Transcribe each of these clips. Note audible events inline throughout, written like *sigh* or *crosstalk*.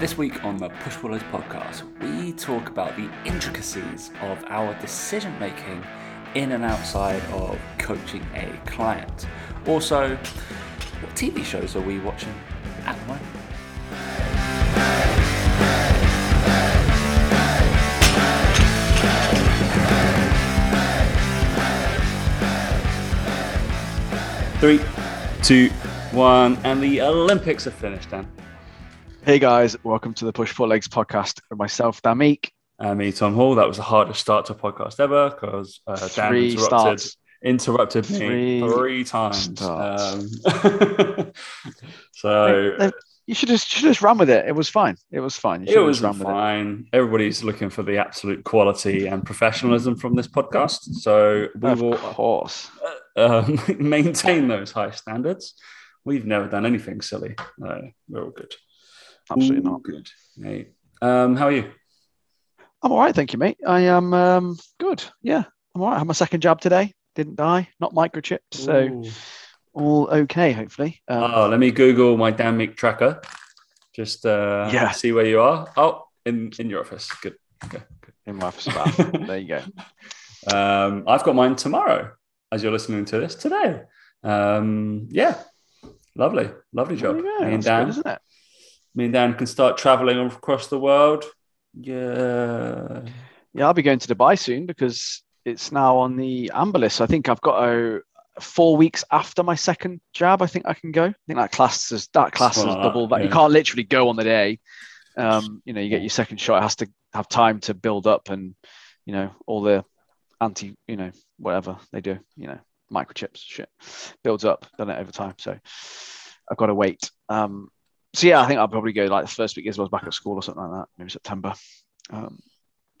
This week on the Push Pull Legs podcast, we talk about the intricacies of our decision making in and outside of coaching a client. Also, what TV shows are we watching at the moment? Three, two, one, and the Olympics are finished, Dan. Hey guys, welcome to the Push Pull Legs podcast myself, Dan Meek. And me, Tom Hall. That was the hardest start to a podcast ever because uh, Dan Three interrupted, starts. interrupted me Three times. Um, *laughs* so You should just should just run with it. It was fine. It was fine. You it was with it. fine. Everybody's looking for the absolute quality and professionalism from this podcast. So we Of will course. um, *laughs* maintain those high standards. We've never done anything silly. No, we're all good. Absolutely All not. Good. Hey. Um, how are you? I'm all right, thank you, mate. I am um, good. Yeah, I'm all right. I had my second jab today. Didn't die. Not microchipped. So Ooh. all okay, hopefully. Um, Oh, let me Google my Dan Meek tracker. Just uh, Yeah. see where you are. Oh, in in your office. Good. Okay. in my office there you go. *laughs* Um, I've got mine tomorrow. As you're listening to this today. Um, yeah, lovely, lovely job. go. And That's good, isn't it? Me and Dan can start traveling across the world. Yeah. Yeah, I'll be going to Dubai soon because it's now on the amber list. I think I've got a four weeks after my second jab. I think I can go. I think that class is that class is Something like that, double that. You can't literally go on the day. Um, you know, you get your second shot. It has to have time to build up and you know all the anti, you know, whatever they do. You know, microchips shit builds up. Done it over time. So I've got to wait. Um, so yeah, I think I'll probably go like the first week Isabel's back at school or something like that. Maybe September. Um,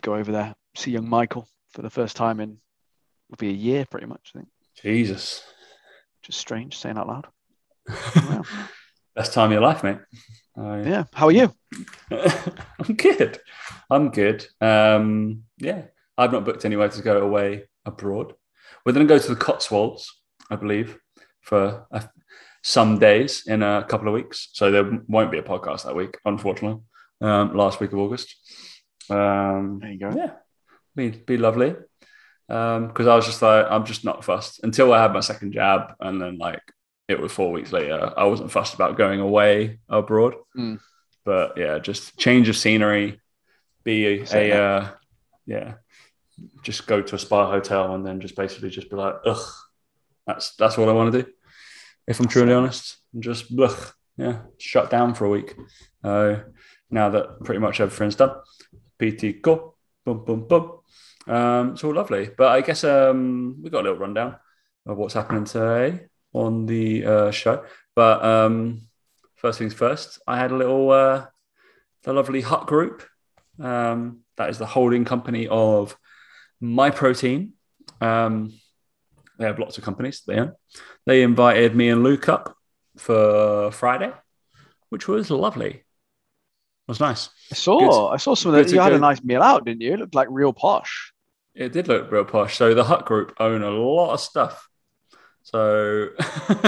go over there, see young Michael for the first time in will be a year, pretty much. I think, Jesus. Just strange saying out loud. *laughs* Wow. Best time of your life, mate. I- Yeah. How are you? *laughs* I'm good. I'm good. Um, yeah, I've not booked anywhere to go away abroad. We're going to go to the Cotswolds, I believe, for uh some days in a couple of weeks. So there won't be a podcast that week, unfortunately. Um, last week of August. Um, There you go. yeah, be be lovely. Because I was just like, I'm just not fussed until I had my second jab, and then like it was four weeks later. I wasn't fussed about going away abroad, Mm. but yeah, just change of scenery, be a, a uh, yeah, just go to a spa hotel and then just basically just be like, ugh, that's that's what I want to do. If I'm truly honest, and just ugh, yeah, shut down for a week. Uh, now that pretty much everything's done, PT go, boom, boom, boom. Um, it's all lovely. But I guess um, we got a little rundown of what's happening today on the uh, show. But um, first things first, I had a little uh, the lovely Hut Group. Um, that is the holding company of My Protein. Um, they have lots of companies they own. They invited me and Luke up for Friday, which was lovely. It was nice. I saw. Good. I saw some of that. You had a nice meal out, didn't you? It looked like real posh. It did look real posh. So the Hut Group own a lot of stuff. So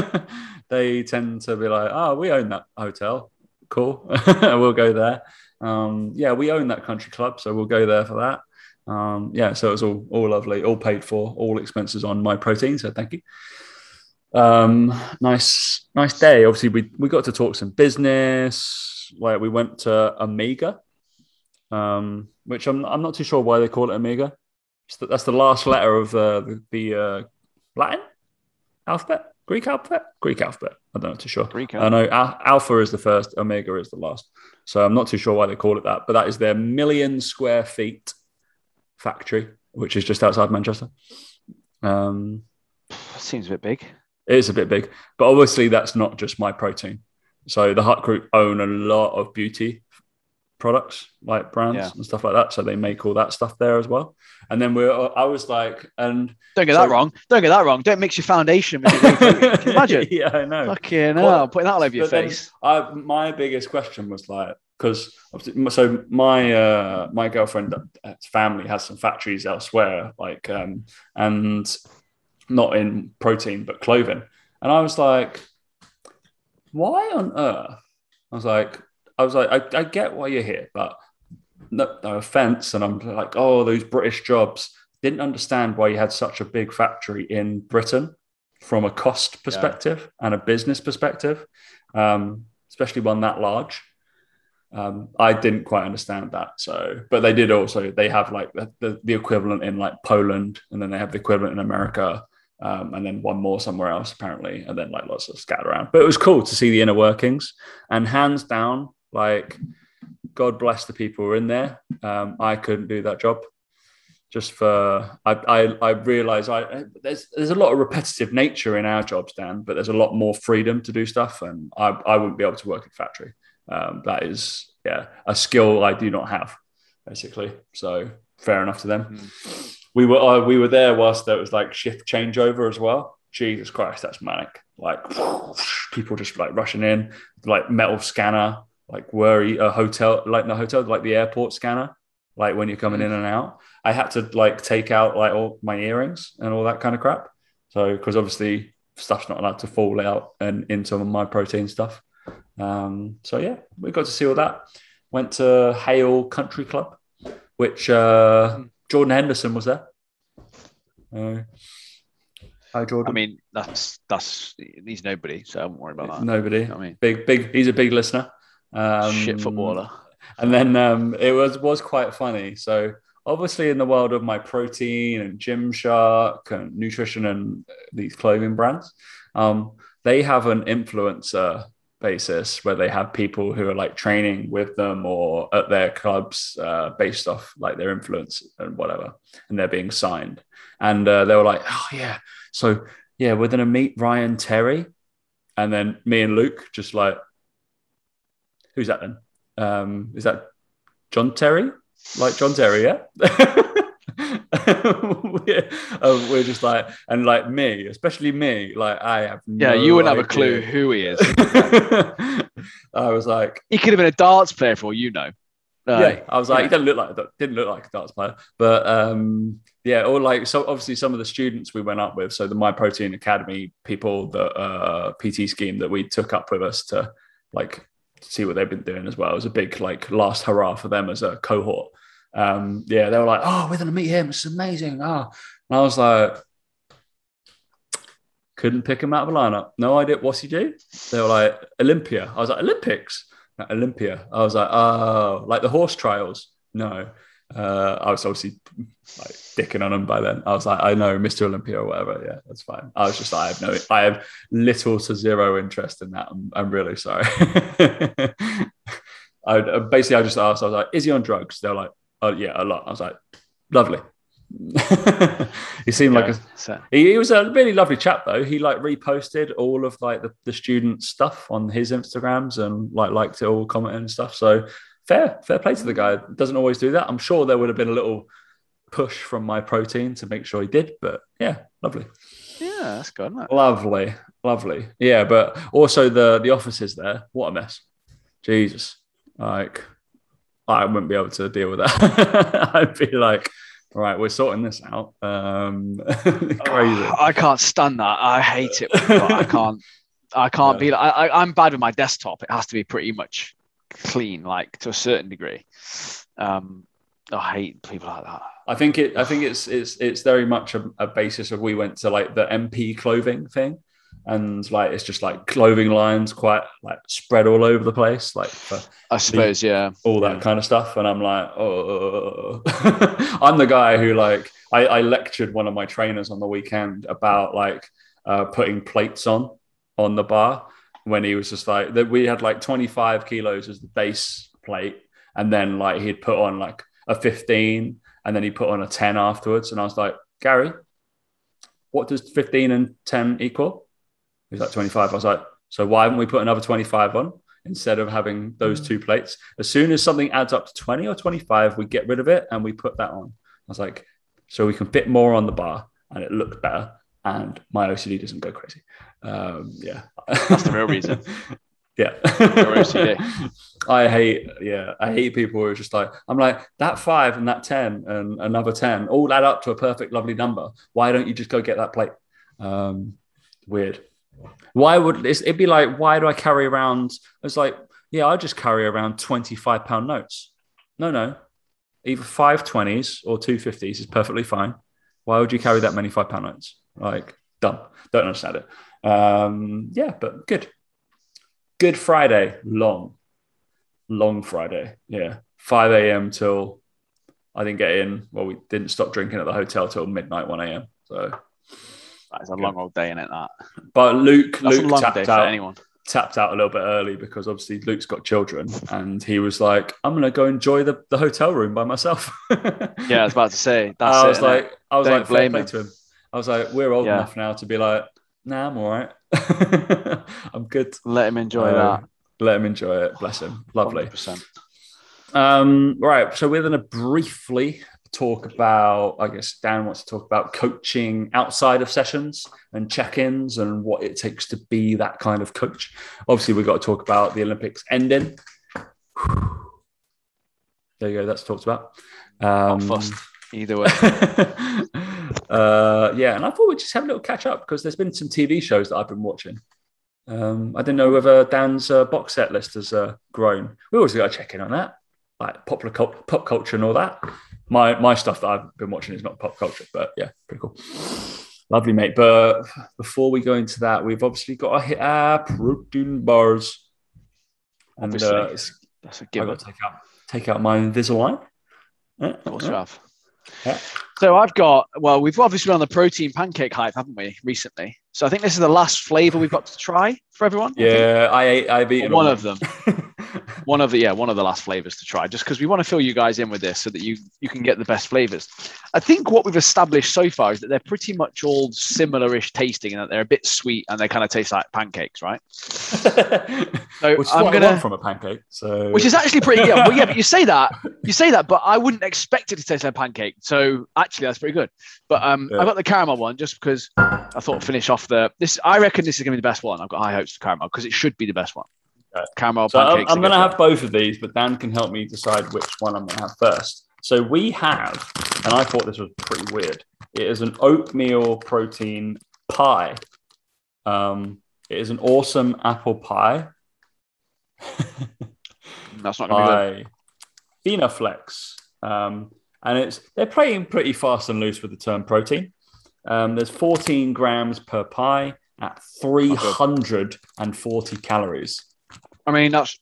*laughs* they tend to be like, "Oh, we own that hotel. Cool, *laughs* we'll go there." Um, yeah, we own that country club, so we'll go there for that. Um, yeah, so it was all all lovely, all paid for, all expenses on my protein. So thank you. Um, nice, nice day. Obviously, we we got to talk some business. Like we went to Omega, um, which I'm I'm not too sure why they call it Omega. It's the- That's the last letter of uh, the, the uh, Latin alphabet, Greek alphabet, Greek alphabet. I don't know too sure. Greek. I know Al- Alpha is the first, Omega is the last. So I'm not too sure why they call it that, but that is their million square feet factory, which is just outside Manchester. Um, Seems a bit big. it is a bit big, but obviously that's not just my protein. So the Hut Group own a lot of beauty products, like brands Yeah. and stuff like that. So they make all that stuff there as well. And then we're, I was like, and Don't get So- that wrong. Don't get that wrong. Don't mix your foundation with your. Can you *laughs* imagine? yeah, I know. Fucking Well, hell, putting that all over your face. I, my biggest question was like, because so my uh, my girlfriend uh, family has some factories elsewhere, like um, and not in protein but clothing, and I was like, why on earth? I was like, I was like, I, I get why you're here, but no, no offense. And I'm like, oh, those British jobs. Didn't understand why you had such a big factory in Britain from a cost perspective yeah. and a business perspective, um, especially one that large. Um, I didn't quite understand that. So, but they did also, they have like the, the, the equivalent in like Poland, and then they have the equivalent in America, um, and then one more somewhere else apparently, and then like lots of scattered around. But it was cool to see the inner workings, and hands down, like God bless the people who are in there. Um, I couldn't do that job. Just for I I, I realize I there's there's a lot of repetitive nature in our jobs, Dan, but there's a lot more freedom to do stuff, and I I wouldn't be able to work in factory. Um, that is yeah a skill I do not have basically. So fair enough to them. Mm. We were uh, we were there whilst there was like shift changeover as well. Jesus Christ, that's manic. Like *laughs* people just like rushing in, like metal scanner, like worry a hotel like the hotel like the airport scanner like when you're coming in and out i had to like take out like all my earrings and all that kind of crap so because obviously stuff's not allowed to fall out and into my protein stuff um, so yeah we got to see all that. Went to hale country club which uh, jordan henderson was there. Uh, hi jordan. I mean that's that's he's nobody so i won't worry about that. Nobody. You know I mean? Big big he's a big listener. Um, Shit footballer. And then um, it was was quite funny. So obviously in the world of my protein and Gymshark and nutrition and these clothing brands, um, they have an influencer basis where they have people who are like training with them or at their clubs uh, based off like their influence and whatever, and they're being signed. And uh, they were like, oh yeah, so yeah, we're gonna meet Ryan Terry, and then me and Luke just like Who's that then? Um, is that John Terry? Like John Terry, yeah? *laughs* *laughs* we're, uh, we're, just like, and like me, especially me, like I have Yeah, you wouldn't idea. have a clue who he is. *laughs* I was like, he could have been a darts player for all you know. Uh, yeah, I was like, yeah. he didn't look like didn't look like a darts player, but um, yeah, or like so. Obviously, some of the students we went up with, so the My Protein Academy people, the uh, PT scheme that we took up with us to like see what they've been doing as well. It was a big like last hurrah for them as a cohort. Um, yeah, they were like, "Oh, we're gonna meet him. It's amazing." Oh, and I was like, couldn't pick him out of a lineup. No idea what's he do. They were like Olympia. I was like Olympics, Olympia. I was like, oh, like the horse trials. No, uh, I was obviously like dicking on him by then. I was like, I know Mr. Olympia or whatever. Yeah, that's fine. I was just like, I have no, I have little to zero interest in that. I'm, I'm really sorry. *laughs* I basically I just asked. I was like, is he on drugs? They're like, oh yeah, a lot. I was like, lovely. *laughs* he seemed yeah, like a so. he, he, was a really lovely chap though. He like reposted all of like the, the student stuff on his Instagrams and like liked it all, commented and stuff. So fair, fair play to the guy. Doesn't always do that. I'm sure there would have been a little push from my protein to make sure he did, but yeah, lovely. Yeah, that's good. Lovely, lovely. Yeah, but also the the offices there. What a mess. Jesus, like I wouldn't be able to deal with that. *laughs* I'd be like, all right, we're sorting this out. Um, *laughs* crazy. Oh, I can't stand that. I hate it. I *laughs* can't. I can't yeah. be. I, I'm bad with my desktop. It has to be pretty much clean, like to a certain degree. Um, I hate people like that. I think it. I think it's it's it's very much a, a, basis of we went to like the MP clothing thing, and like it's just like clothing lines quite like spread all over the place. Like I suppose, the, yeah, all that yeah. kind of stuff. And I'm like, oh, *laughs* I'm the guy who like I, I lectured one of my trainers on the weekend about like uh, putting plates on on the bar when he was just like that we had like 25 kilos as the base plate and then like he'd put on like a 15 and then he put on a 10 afterwards and i was like gary what does 15 and 10 equal he's like 25 i was like so why haven't we put another 25 on instead of having those two plates as soon as something adds up to 20 or 25 we get rid of it and we put that on i was like so we can fit more on the bar and it looks better and my ocd doesn't go crazy um, yeah, that's the real reason. *laughs* yeah, *laughs* I hate. Yeah, I hate people who are just like, I'm like that five and that ten and another ten all add up to a perfect, lovely number. Why don't you just go get that plate? Um, weird. Why would it'd be like? Why do I carry around? It's like Yeah, I just carry around 25 pound notes. No, no. Either five twenties or two fifties is perfectly fine. Why would you carry that many five pound notes? Like, dumb. Don't understand it. Um, yeah, but good. Good Friday. Long. Long Friday. Yeah. 5 a.m. till I didn't get in. Well, we didn't stop drinking at the hotel till midnight, 1 a.m. So That is a long old day in it. That but Luke, that's Luke tapped out, anyone. tapped out a little bit early because obviously Luke's got children, and he was like, "I'm gonna go enjoy the, the hotel room by myself." *laughs* Yeah, I was about to say. That's I was innit? like, I was Don't like, blame him. to him. I was like, we're old Yeah. enough now to be like, nah, I'm all right. *laughs* I'm good. let him enjoy Uh, that. Let him enjoy it. Bless him. Lovely. 100%. Um, right. So we're going to briefly talk about, I guess Dan wants to talk about coaching outside of sessions and check-ins and what it takes to be that kind of coach. Obviously, we've got to talk about the Olympics ending. There you go. That's talked about. Um, fussed either way. *laughs* uh, yeah, and I thought we'd just have a little catch up because there's been some TV shows that I've been watching. Um, I didn't know whether Dan's uh, box set list has uh, grown. We always got to check in on that, like popular cult- pop culture and all that. My my stuff that I've been watching is not pop culture, but yeah, pretty cool. Lovely, mate. But before we go into that, we've obviously got to hit our protein bars. And Obviously. uh, That's a I've got to take out take out my Invisalign. Uh, Of course have. Yeah. So I've got well, we've obviously been on the protein pancake hype, haven't we, recently? So I think this is the last flavor we've got to try for everyone. Yeah, I ate. I've eaten one of them. *laughs* One of the yeah, one of the last flavors to try, just because we want to fill you guys in with this so that you you can get the best flavors. I think what we've established so far is that they're pretty much all similar-ish tasting, and that they're a bit sweet and they kind of taste like pancakes, right? So *laughs* Which is I'm gonna, from a pancake. So, which is actually pretty yeah. Well, yeah, but you say that, *laughs* you say that, but I wouldn't expect it to taste like pancake. So actually, that's pretty good. But um, Yeah. I got the caramel one just because I thought finish off the this. I reckon this is gonna be the best one. I've got high hopes for caramel because it should be the best one. Okay. Caramel so I'm. I'm going to have both of these, but Dan can help me decide which one I'm going to have first. So we have, and I thought this was pretty weird. It is an oatmeal protein pie. Um, it is an awesome apple pie That's not gonna be good. by Phenoflex. Um, and it's they're playing pretty fast and loose with the term protein. Um, there's 14 grams per pie at 340 calories. I mean, that's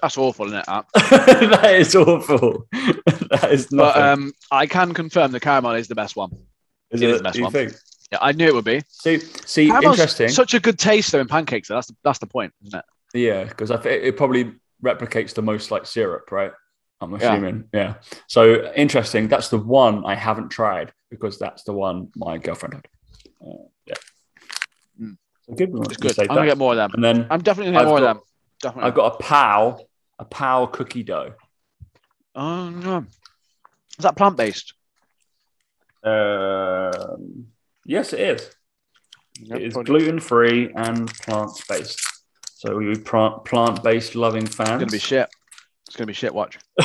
that's awful, isn't it? That? *laughs* that is awful. *laughs* that is But nothing. um, I can confirm the caramel is the best one. is it it, is the best do you one. think? Yeah, I knew it would be. See, see Caramel's interesting. Such a good taste though in pancakes. Though. That's the, that's the point, isn't it? yeah, because I think it probably replicates the most like syrup, right? I'm Yeah. assuming. Yeah. So interesting. That's the one I haven't tried because that's the one my girlfriend had. Uh, So good. It's good. I'm gonna get more of them. And then I'm definitely gonna get I've more got- of them. Definitely. I've got a pow, a pow cookie dough. Oh no. Is that plant based? Um, yes, it is. it is gluten free and plant based. So we plant plant based loving fans. It's gonna be shit. It's gonna be shit. Watch. *laughs*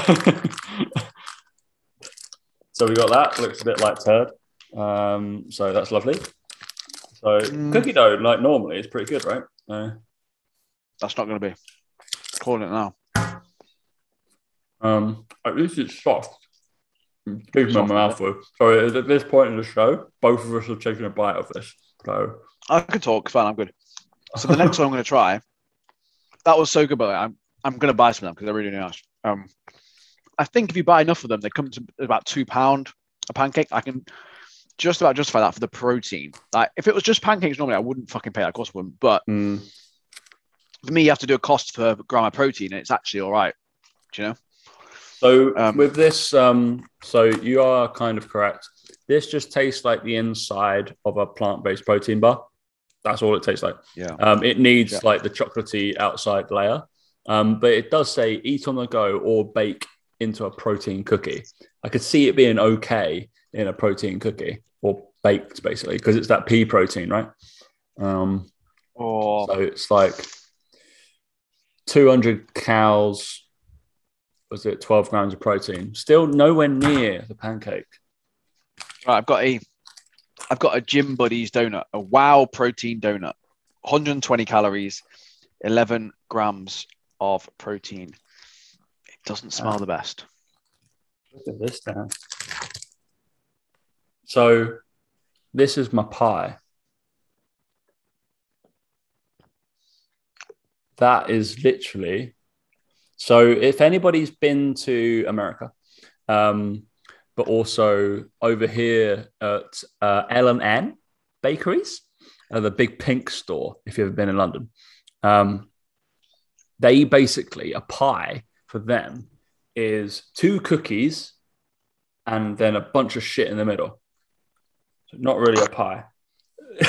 so we got that. Looks a bit like turd. Um, so that's lovely. So Mm. cookie dough, like normally, is pretty good, right? Uh, That's not gonna be. Calling it now. um, at least it's soft. Keep my Soft, mouth full. So at this point in the show, both of us have taken a bite of this. So I can talk. Fine. I'm good. So the next one I'm gonna try. That was so good, but I'm I'm gonna buy some of them because they're really nice. Um, I think if you buy enough of them, they come to about two pound a pancake. I can just about justify that for the protein. Like if it was just pancakes normally, I wouldn't fucking pay that. cost I. But mm, for me, you have to do a cost per gram of protein, and it's actually all right. Do you know? So Um, with this, um, so you are kind of correct. This just tastes like the inside of a plant-based protein bar. That's all it tastes like. Yeah. Um, it needs Yeah. like the chocolatey outside layer, um, but it does say eat on the go or bake into a protein cookie. I could see it being okay in a protein cookie or baked basically because it's that pea protein, right? Um, Or so it's like 200 cows. Was it 12 grams of protein? Still nowhere near the pancake. Right, I've got a, I've got a Gym Buddies donut, a Wow protein donut, 120 calories, 11 grams of protein. It doesn't smell Ah. the best. Look at this now. So, this is my pie. That is literally. So, if anybody's been to America, um, but also over here at uh, L and N Bakeries, uh, the big pink store. If you've ever been in London, um, they basically a pie for them is two cookies and then a bunch of shit in the middle. So not really a *laughs* pie.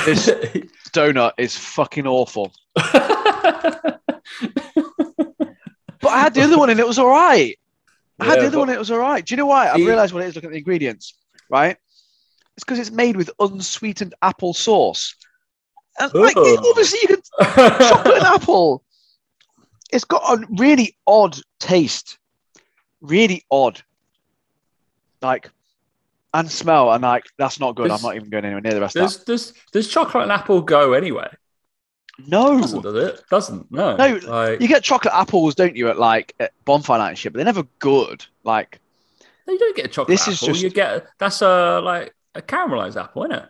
This- *laughs* Donut is fucking awful. But I had the other one and it was all right. I had Yeah, the other one and it was all right. Do you know why? I realized what it is looking at the ingredients, right? It's because it's made with unsweetened apple sauce. And like, Ugh. obviously, you can *laughs* chocolate and apple. It's got a really odd taste. Really odd. Like, and smell. And like, that's not good. Does- I'm not even going anywhere near the rest of does, does, does chocolate and apple go anyway? that. No. Doesn't, does it? Doesn't. No. No, Like, You get chocolate apples, don't you, at like at bonfire night and shit, but they're never good. Like, you don't get a chocolate This apple. is just- You get that's a like a caramelized apple, isn't it?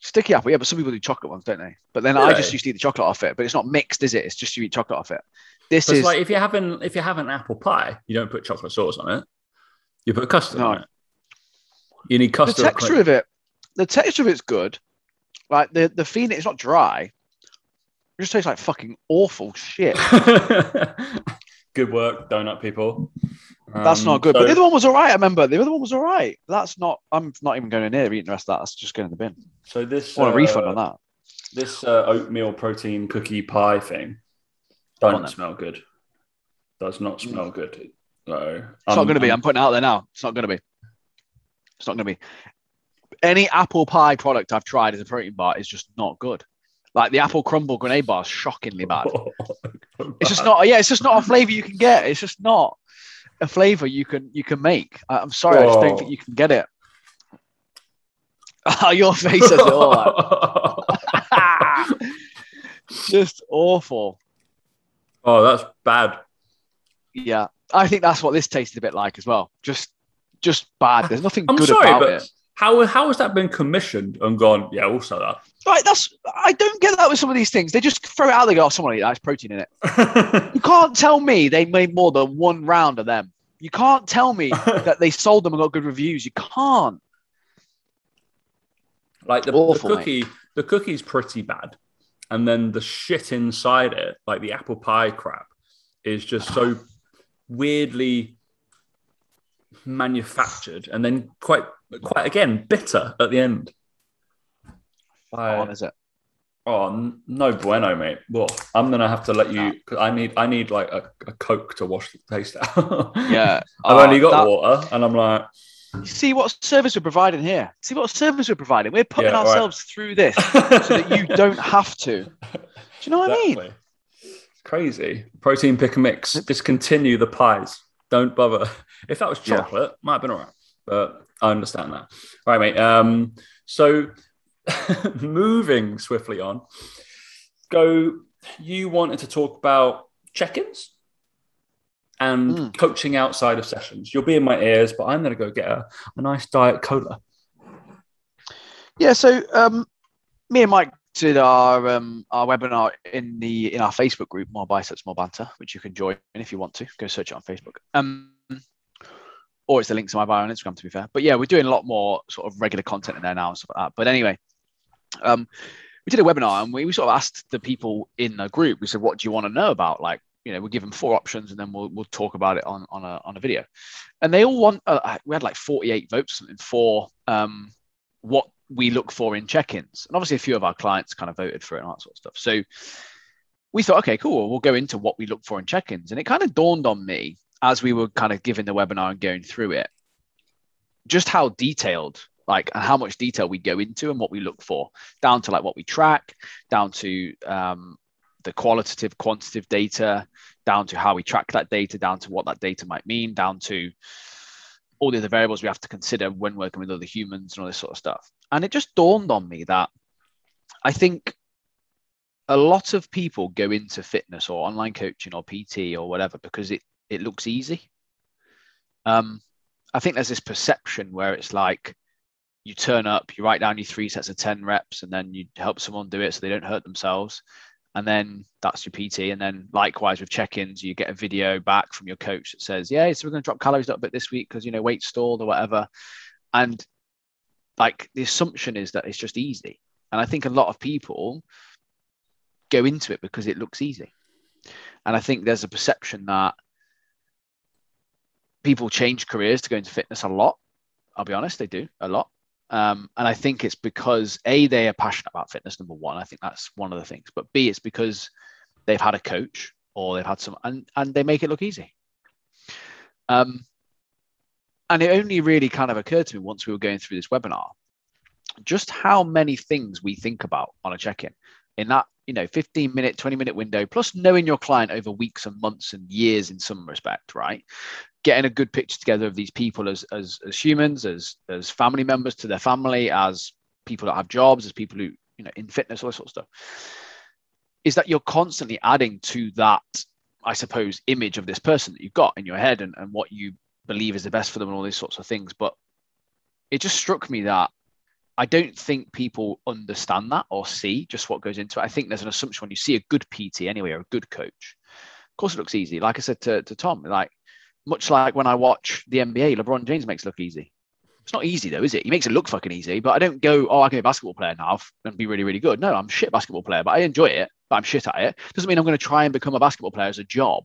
Sticky apple, yeah, but some people do chocolate ones, don't they? But then I just used to eat the chocolate off it, but it's not mixed, is it? It's just you eat chocolate off it. This is like if you're having if you're having apple pie, you don't put chocolate sauce on it. You put custard No. on it. You need the texture of it. The texture of it's good. Like the the feeling, it's not dry. It just tastes like fucking awful shit. *laughs* Good work, donut people. That's Um, not good. so- but the other one was all right. I remember the other one was all right. That's not. I'm not even going near eating the rest of that. That's just going in the bin. So this I want a uh, refund on that. This uh, oatmeal protein cookie pie thing don't smell good. Does not smell good. No. It's not going to be. I'm putting it out there now. It's not going to be. It's not going to be. Any apple pie product I've tried as a protein bar is just not good. Like the apple crumble grenade bar is shockingly bad. Oh, it's just not. Yeah, it's just not a flavor you can get. It's just not a flavor you can you can make. I, I'm sorry, I just don't think you can get it. Oh, *laughs* your face says it all. *laughs* *laughs* just awful. oh, that's bad. Yeah, I think that's what this tasted a bit like as well. Just just bad. There's nothing I'm good sorry, about but it. how how has that been commissioned and gone? Yeah, also that. Right, that's I don't get that with some of these things. They just throw it out. They go, "Oh, someone eat that. There's protein in it." *laughs* You can't tell me they made more than one round of them. You can't tell me *laughs* that they sold them and got good reviews. You can't. like the, Awful, the mate. cookie, the cookie's pretty bad, and then the shit inside it, like the apple pie crap, is just so weirdly manufactured, and then quite quite again bitter at the end. On, is it? oh no bueno, mate. Well, I'm gonna have to let you. Cause I need I need like a, a coke to wash the taste out. *laughs* Yeah. I've Uh, only got that- water, and I'm like, see what service we're providing here. See what service we're providing. We're putting Yeah, all right. ourselves through this so that you *laughs* don't have to. Do you know what I mean? It's crazy. Protein pick and mix. Discontinue the pies. Don't bother. *laughs* If that was Yeah. chocolate, might have been all right. But I understand that. All right, mate. Um, so *laughs* moving swiftly on, go. You wanted to talk about check-ins and Mm. coaching outside of sessions. You'll be in my ears, but I'm going to go get a, a nice diet cola. Yeah. So um, me and Mike did our um, our webinar in the in our Facebook group, More Biceps, More Banter, which you can join if you want to. Go search it on Facebook. Um, or it's the link to my bio on Instagram, to be fair. But yeah, we're doing a lot more sort of regular content in there now and stuff like that. But anyway, um, we did a webinar and we, we sort of asked the people in the group. We said, "What do you want to know about?" Like, you know, we'll give them four options and then we'll we'll talk about it on on a on a video. And they all want. Uh, we had like forty eight votes something for um, what we look for in check-ins. And obviously, a few of our clients kind of voted for it and all that sort of stuff. So we thought, okay, cool. We'll go into what we look for in check-ins. And it kind of dawned on me as we were kind of giving the webinar and going through it, just how detailed, like, how much detail we go into and what we look for, down to like what we track, down to um, the qualitative, quantitative data, down to how we track that data, down to what that data might mean, down to all the other variables we have to consider when working with other humans and all this sort of stuff. And it just dawned on me that I think a lot of people go into fitness or online coaching or PT or whatever because it it looks easy. Um, I think there's this perception where it's like you turn up, you write down your three sets of 10 reps, and then you help someone do it so they don't hurt themselves. And then that's your PT. And then likewise with check-ins, you get a video back from your coach that says, Yeah, so we're going to drop calories a bit this week because you know weight stalled or whatever. And like the assumption is that it's just easy. And I think a lot of people go into it because it looks easy. And I think there's a perception that people change careers to go into fitness a lot. I'll be honest, they do a lot. Um, and I think it's because A, they are passionate about fitness, number one. I think that's one of the things. But B, it's because they've had a coach or they've had some, and, and they make it look easy. Um, and it only really kind of occurred to me once we were going through this webinar just how many things we think about on a check-in in that you know 15 minute 20 minute window plus knowing your client over weeks and months and years in some respect right? Getting a good picture together of these people as as, as humans as as family members to their family as people that have jobs as people who you know in fitness all this sort of stuff. Is that you're constantly adding to that i suppose image of this person that you've got in your head and, and what you believe is the best for them and all these sorts of things. But it just struck me that I don't think people understand that or see just what goes into it. I think there's an assumption when you see a good PT anyway or a good coach. Of course, it looks easy. Like I said to, to Tom, like much like when I watch the NBA, LeBron James makes it look easy. It's not easy though, is it? He makes it look fucking easy, but I don't go, oh, I can be a basketball player now and be really, really good. No, I'm shit basketball player, but I enjoy it, but I'm shit at it. Doesn't mean I'm going to try and become a basketball player as a job.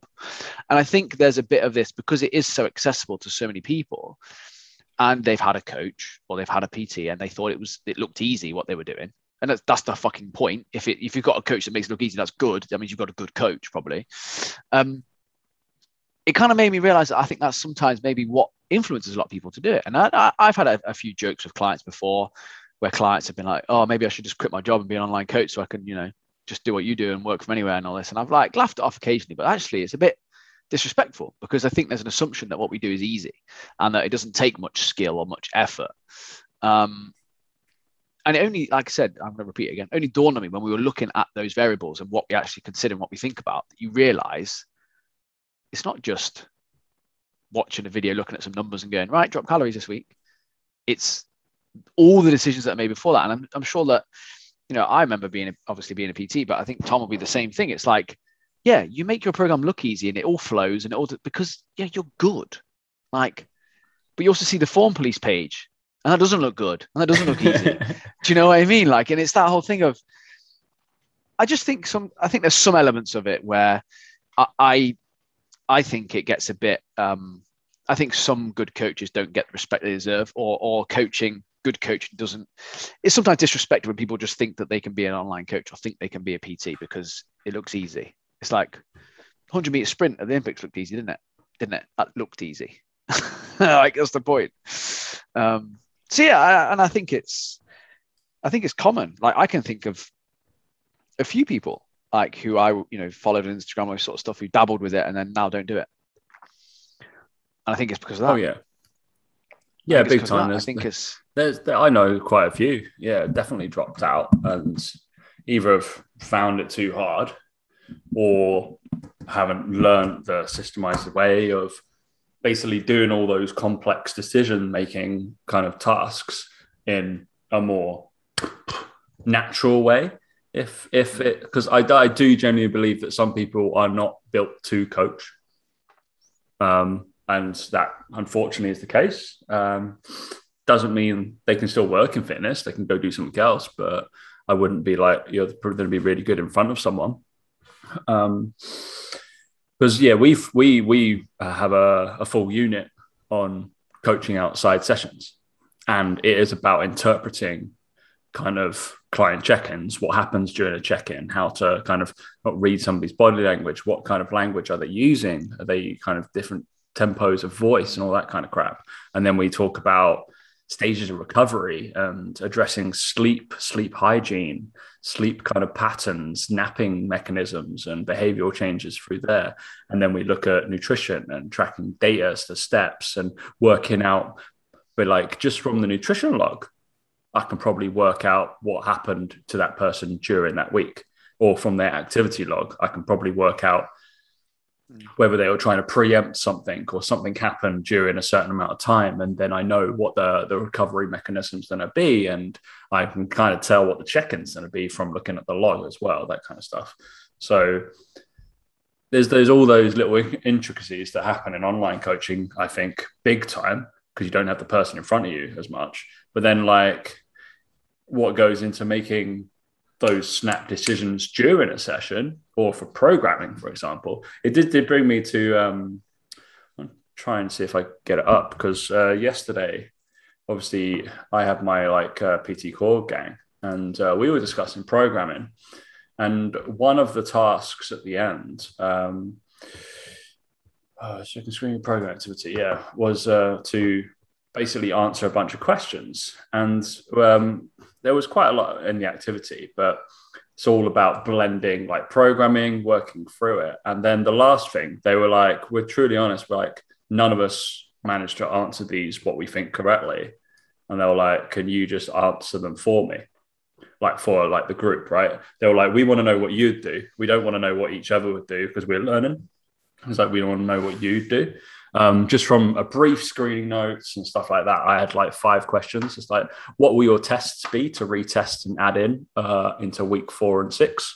And I think there's a bit of this because it is so accessible to so many people and they've had a coach or they've had a PT and they thought it was it looked easy what they were doing. And that's, that's the fucking point. If it, if you've got a coach that makes it look easy, that's good. That means you've got a good coach, probably. Um, it kind of made me realize that I think that's sometimes maybe what influences a lot of people to do it. And I, have had a, a, few jokes with clients before where clients have been like, oh, maybe I should just quit my job and be an online coach so I can, you know, just do what you do and work from anywhere and all this. And I've like laughed it off occasionally, but actually it's a bit disrespectful because I think there's an assumption that what we do is easy and that it doesn't take much skill or much effort. Um, and it only, like I said, I'm going to repeat again, only dawned on me when we were looking at those variables and what we actually consider and what we think about, you realize it's not just watching a video, looking at some numbers and going, right, drop calories this week. It's all the decisions that are made before that. And I'm, I'm sure that, you know, I remember being obviously being a PT, but I think Tom will be the same thing. It's like, yeah, you make your program look easy and it all flows and it all because yeah, you're good. Like, but you also see the form police page and that doesn't look good and that doesn't look easy. *laughs* Do you know what I mean? Like, and it's that whole thing of I just think some I think there's some elements of it where I I, I think it gets a bit um I think some good coaches don't get the respect they deserve or or coaching good coach doesn't it's sometimes disrespected when people just think that they can be an online coach or think they can be a PT because it looks easy it's like 100 meter sprint at the Olympics looked easy, didn't it? Didn't it? That looked easy. *laughs* like that's the point. Um, so yeah, I, and I think it's, I think it's common. Like I can think of a few people like who I you know followed on Instagram or sort of stuff who dabbled with it and then now don't do it. And I think it's because of that. Oh yeah. Yeah, big time. I think it's there's I know quite a few. Yeah, definitely dropped out and either have found it too hard or haven't learned the systemized way of basically doing all those complex decision making kind of tasks in a more natural way. If if it because I, I do genuinely believe that some people are not built to coach. Um and that unfortunately is the case. Um doesn't mean they can still work in fitness they can go do something else but i wouldn't be like you're probably going to be really good in front of someone um, because yeah, we we we have a, a full unit on coaching outside sessions, and it is about interpreting kind of client check-ins, what happens during a check-in, how to kind of read somebody's body language, what kind of language are they using, are they kind of different tempos of voice and all that kind of crap, and then we talk about stages of recovery and addressing sleep, sleep hygiene, sleep kind of patterns, napping mechanisms, and behavioral changes through there. And then we look at nutrition and tracking data, the steps, and working out. But like just from the nutrition log, I can probably work out what happened to that person during that week. or from their activity log, I can probably work out whether they were trying to preempt something or something happened during a certain amount of time. And then I know what the, the recovery mechanism is going to be. And I can kind of tell what the check in's going to be from looking at the log as well, that kind of stuff. So there's there's all those little intricacies that happen in online coaching, I think, big time, because you don't have the person in front of you as much. But then like what goes into making those snap decisions during a session or for programming, for example. It did, did bring me to um, try and see if I get it up because uh, yesterday, obviously, I have my like uh, PT core gang and uh, we were discussing programming. And one of the tasks at the end, um, oh, second screen program activity, yeah, was uh, to basically answer a bunch of questions. And um, there was quite a lot in the activity, but it's all about blending like programming, working through it. And then the last thing, they were like, we're truly honest, we're like, none of us managed to answer these what we think correctly. And they were like, can you just answer them for me? Like for like the group, right? They were like, we want to know what you'd do. We don't want to know what each other would do because we're learning. It's like we don't want to know what you'd do um, just from a brief screening notes and stuff like that, I had like five questions. It's like, what will your tests be to retest and add in uh, into week four and six?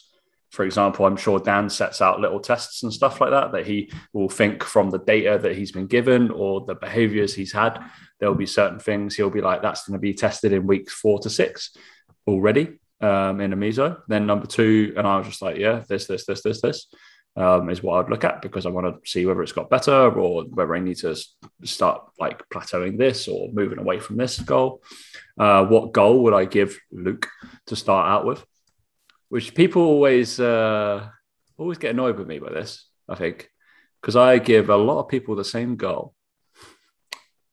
For example, I'm sure Dan sets out little tests and stuff like that that he will think from the data that he's been given or the behaviors he's had. There'll be certain things he'll be like, that's going to be tested in weeks four to six already um, in a meso. Then number two, and I was just like, yeah, this, this, this, this, this um, is what I'd look at because I want to see whether it's got better or whether I need to start like plateauing this or moving away from this goal. Uh, what goal would I give Luke to start out with? Which people always uh, always get annoyed with me by this. I think because I give a lot of people the same goal.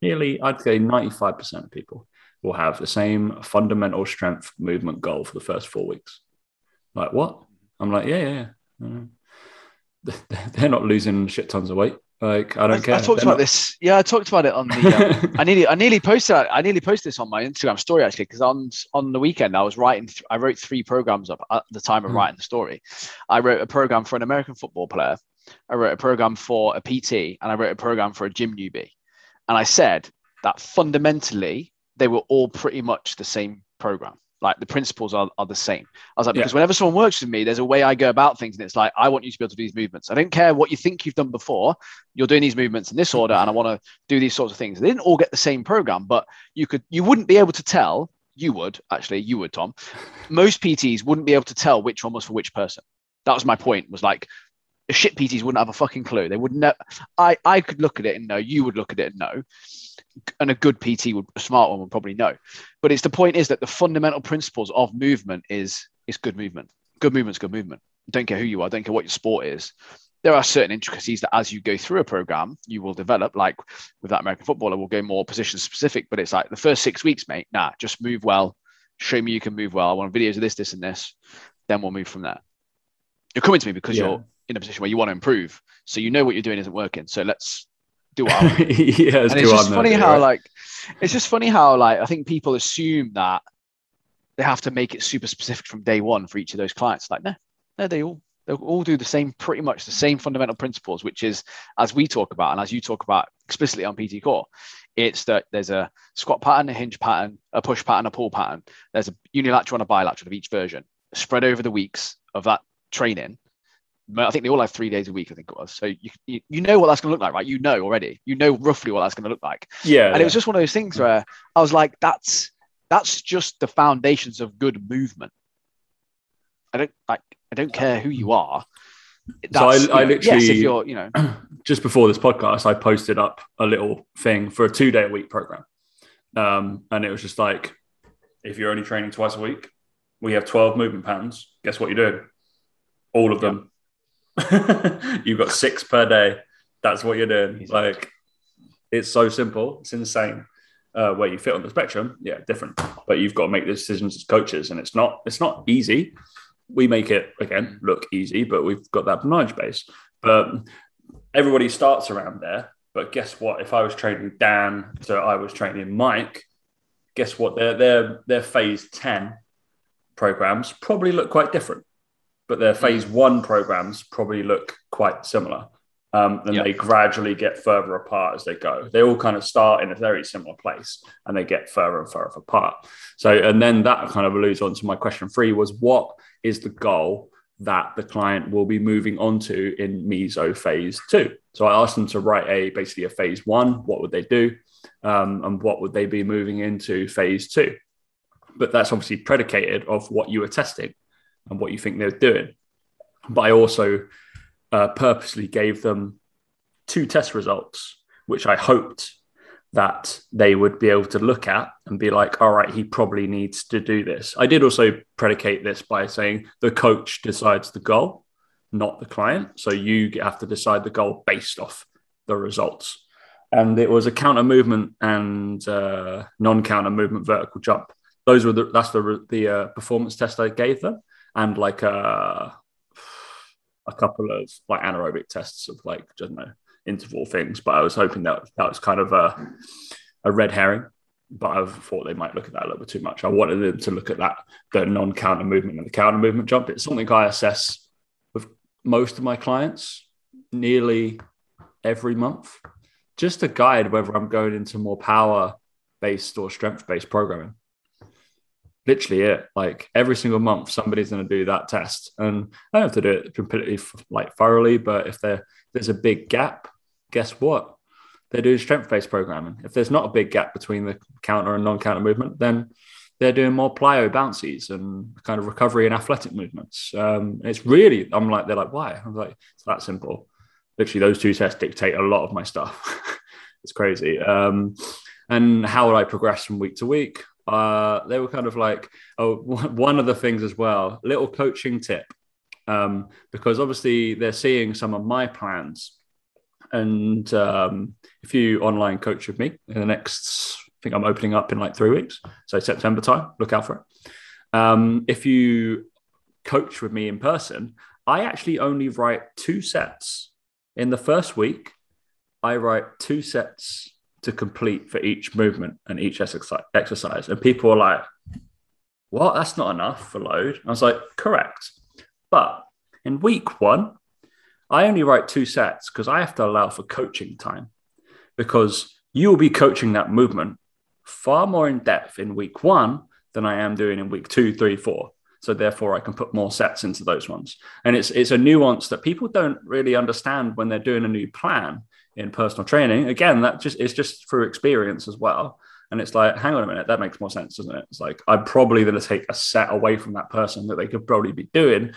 Nearly, I'd say ninety-five percent of people will have the same fundamental strength movement goal for the first four weeks. Like what? I'm like, yeah, yeah. yeah. *laughs* They're not losing shit tons of weight. Like I don't I, care. I talked they're about not... this. Yeah, I talked about it on the. Um, *laughs* I nearly, I nearly posted. I nearly posted this on my Instagram story actually because on on the weekend I was writing. Th- I wrote three programs up at the time of mm. writing the story. I wrote a program for an American football player. I wrote a program for a PT, and I wrote a program for a gym newbie. And I said that fundamentally they were all pretty much the same program like the principles are, are the same. I was like, because yeah. whenever someone works with me, there's a way I go about things, and it's like, I want you to be able to do these movements. I don't care what you think you've done before. You're doing these movements in this order, and I want to do these sorts of things. They didn't all get the same program, but you could, you wouldn't be able to tell. You would actually, you would, Tom. *laughs* Most PTs wouldn't be able to tell which one was for which person. That was my point. Was like, shit PTs wouldn't have a fucking clue. They would know. I I could look at it and know. You would look at it and know and a good PT would a smart one would probably know. But it's the point is that the fundamental principles of movement is is good movement. Good movement's good movement. Don't care who you are, don't care what your sport is. There are certain intricacies that as you go through a program, you will develop. Like with that American footballer, we'll go more position specific, but it's like the first six weeks, mate, nah, just move well. Show me you can move well. I want videos of this, this, and this. Then we'll move from there. You're coming to me because yeah. you're in a position where you want to improve. So you know what you're doing isn't working. So let's do *laughs* want. yeah, and it's just funny how right? like it's just funny how like I think people assume that they have to make it super specific from day one for each of those clients. Like, no, no, they all they all do the same, pretty much the same fundamental principles, which is as we talk about and as you talk about explicitly on PT Core, it's that there's a squat pattern, a hinge pattern, a push pattern, a pull pattern. There's a unilateral and a bilateral of each version spread over the weeks of that training I think they all have three days a week. I think it was. So you you, you know what that's going to look like, right? You know already. You know roughly what that's going to look like. Yeah. And yeah. it was just one of those things where I was like, that's that's just the foundations of good movement. I don't like. I don't care who you are. That's, so I, I literally, yes, if you're, you know, *clears throat* just before this podcast, I posted up a little thing for a two day a week program, um, and it was just like, if you're only training twice a week, we have twelve movement patterns. Guess what you're doing? All of them *laughs* You've got six per day. That's what you're doing. Like, it's so simple. It's insane. Uh, where you fit on the spectrum, yeah, different. But you've got to make the decisions as coaches, and it's not it's not easy. We make it again look easy, but we've got that knowledge base. But everybody starts around there. But guess what? If I was training Dan, so I was training Mike. Guess what? Their their their phase ten programs probably look quite different but their phase one programs probably look quite similar. Um, and Yep. they gradually get further apart as they go. They all kind of start in a very similar place and they get further and further apart. So, and then that kind of alludes on to my question three was what is the goal that the client will be moving on to in meso phase two? So I asked them to write a basically a phase one. What would they do? Um, and what would they be moving into phase two? But that's obviously predicated of what you were testing and what you think they're doing. But I also uh, purposely gave them two test results, which I hoped that they would be able to look at and be like, all right, he probably needs to do this. I did also predicate this by saying the coach decides the goal, not the client. So you have to decide the goal based off the results. And it was a counter movement and uh, non counter movement vertical jump. Those were the that's the the uh, performance test I gave them, and like uh, a couple of like anaerobic tests of like I don't know interval things. But I was hoping that that was kind of a a red herring. But I thought they might look at that a little bit too much. I wanted them to look at that the non counter movement and the counter movement jump. It's something I assess with most of my clients nearly every month, just to guide whether I'm going into more power based or strength based programming literally it. Like every single month, somebody's going to do that test, and I don't have to do it completely like thoroughly. But if there there's a big gap, guess what? They're doing strength-based programming. If there's not a big gap between the counter and non-counter movement, then they're doing more plyo bouncies and kind of recovery and athletic movements. Um, it's really, I'm like, they're like, why? I'm like, it's that simple. Literally, those two tests dictate a lot of my stuff. *laughs* it's crazy. Um, and how would I progress from week to week? Uh, they were kind of like, oh, *laughs* one of the things as well, little coaching tip, um, because obviously they're seeing some of my plans. And um, if you online coach with me in the next, I think I'm opening up in like three weeks, so September time, look out for it. Um, if you coach with me in person, I actually only write two sets in the first week. I write two sets to complete for each movement and each exercise. And people are like, what? That's not enough for load. I was like, correct. But in week one, I only write two sets because I have to allow for coaching time because you will be coaching that movement far more in depth in week one than I am doing in week two, three, four. So therefore, I can put more sets into those ones. And it's it's a nuance that people don't really understand when they're doing a new plan in personal training. Again, that just it's just through experience as well. And it's like, hang on a minute, that makes more sense, doesn't it? It's like I'm probably going to take a set away from that person that they could probably be doing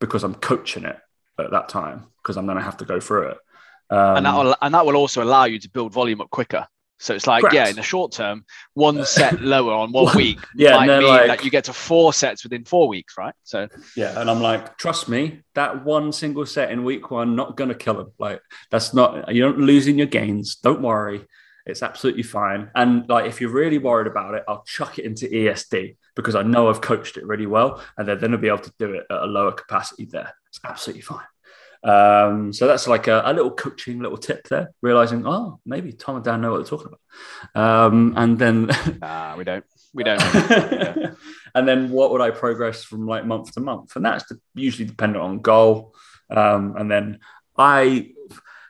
because I'm coaching it at that time because I'm going to have to go through it. Um, and that will and that will also allow you to build volume up quicker. So it's like, Correct. yeah, in the short term, one set lower on one *laughs* week Yeah, might mean like- that you get to four sets within four weeks, right? So Yeah, and I'm like, trust me, that one single set in week one not gonna kill him. Like that's not you're not losing your gains. Don't worry, it's absolutely fine. And like if you're really worried about it, I'll chuck it into ESD because I know I've coached it really well, and they're gonna be able to do it at a lower capacity there. It's absolutely fine. Um, so that's like a, a little coaching little tip there, realizing, oh, maybe Tom and Dan know what they're talking about. Um, and then *laughs* nah, we don't. We don't. *laughs* and then what would I progress from like month to month? And that's usually dependent on goal. Um, and then I,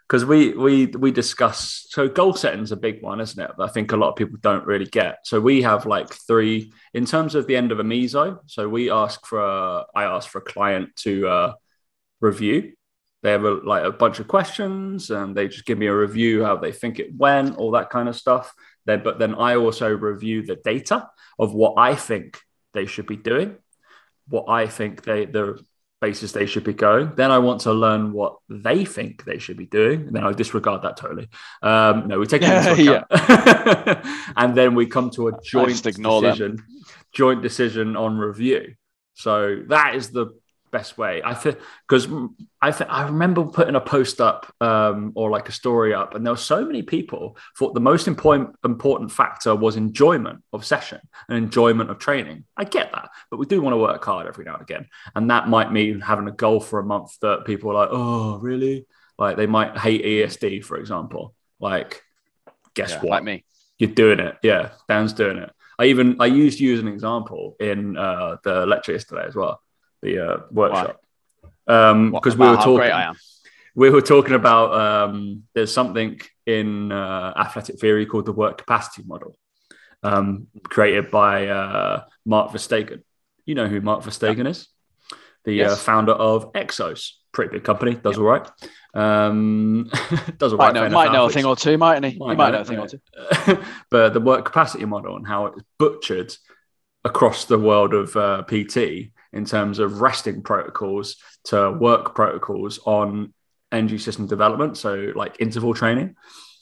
because we we we discuss so goal setting is a big one, isn't it? I think a lot of people don't really get. So we have like three in terms of the end of a meso. So we ask for a, I ask for a client to uh, review. They have a, like a bunch of questions, and they just give me a review how they think it went, all that kind of stuff. Then, but then I also review the data of what I think they should be doing, what I think they the basis they should be going. Then I want to learn what they think they should be doing. And then I disregard that totally. Um, no, we take it into *laughs* account. *laughs* and then we come to a joint ignore them. decision, joint decision on review. So that is the best way. I feel because I th- I remember putting a post up um, or like a story up, and there were so many people thought the most important important factor was enjoyment of session and enjoyment of training. I get that, but we do want to work hard every now and again, and that might mean having a goal for a month that people are like, oh, really? Like they might hate ESD, for example. Like, guess Yeah, what? like me. You're doing it. Yeah, Dan's doing it. I even I used you as an example in uh, the lecture yesterday as well, the uh, workshop. Um, because we about were talking. great I am. we were talking about um, there's something in uh, athletic theory called the work capacity model, um, created by uh, Mark Verstegen. You know who Mark Verstegen is? The uh, founder of Exos, pretty big company, does all right. Um, *laughs* does all Might right. know, might know a thing or two, mightn't he? he might know a thing or two. but the work capacity model and how it's butchered across the world of uh, PT in terms of resting protocols to work protocols on energy system development, so like interval training,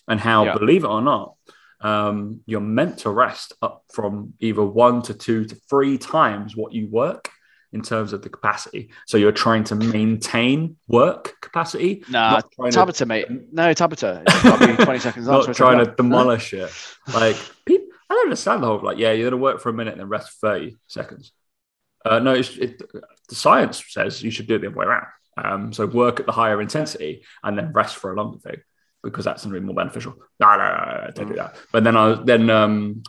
and how, Yeah. believe it or not, um, you're meant to rest up from either one to two to three times what you work in terms of the capacity. So you're trying to maintain work capacity, Nah, not trying to Tabata, mate. No, Tabata. It's got to be 20 seconds *laughs* not trying to demolish it. Like, people, I don't understand the whole like, yeah, you're gonna work for a minute and then rest for thirty seconds. Uh, no, it's, it, the science says you should do it the other way around. Um, so work at the higher intensity and then rest for a longer thing because that's going to be more beneficial. No, no, no, no, don't do that. But then I then um,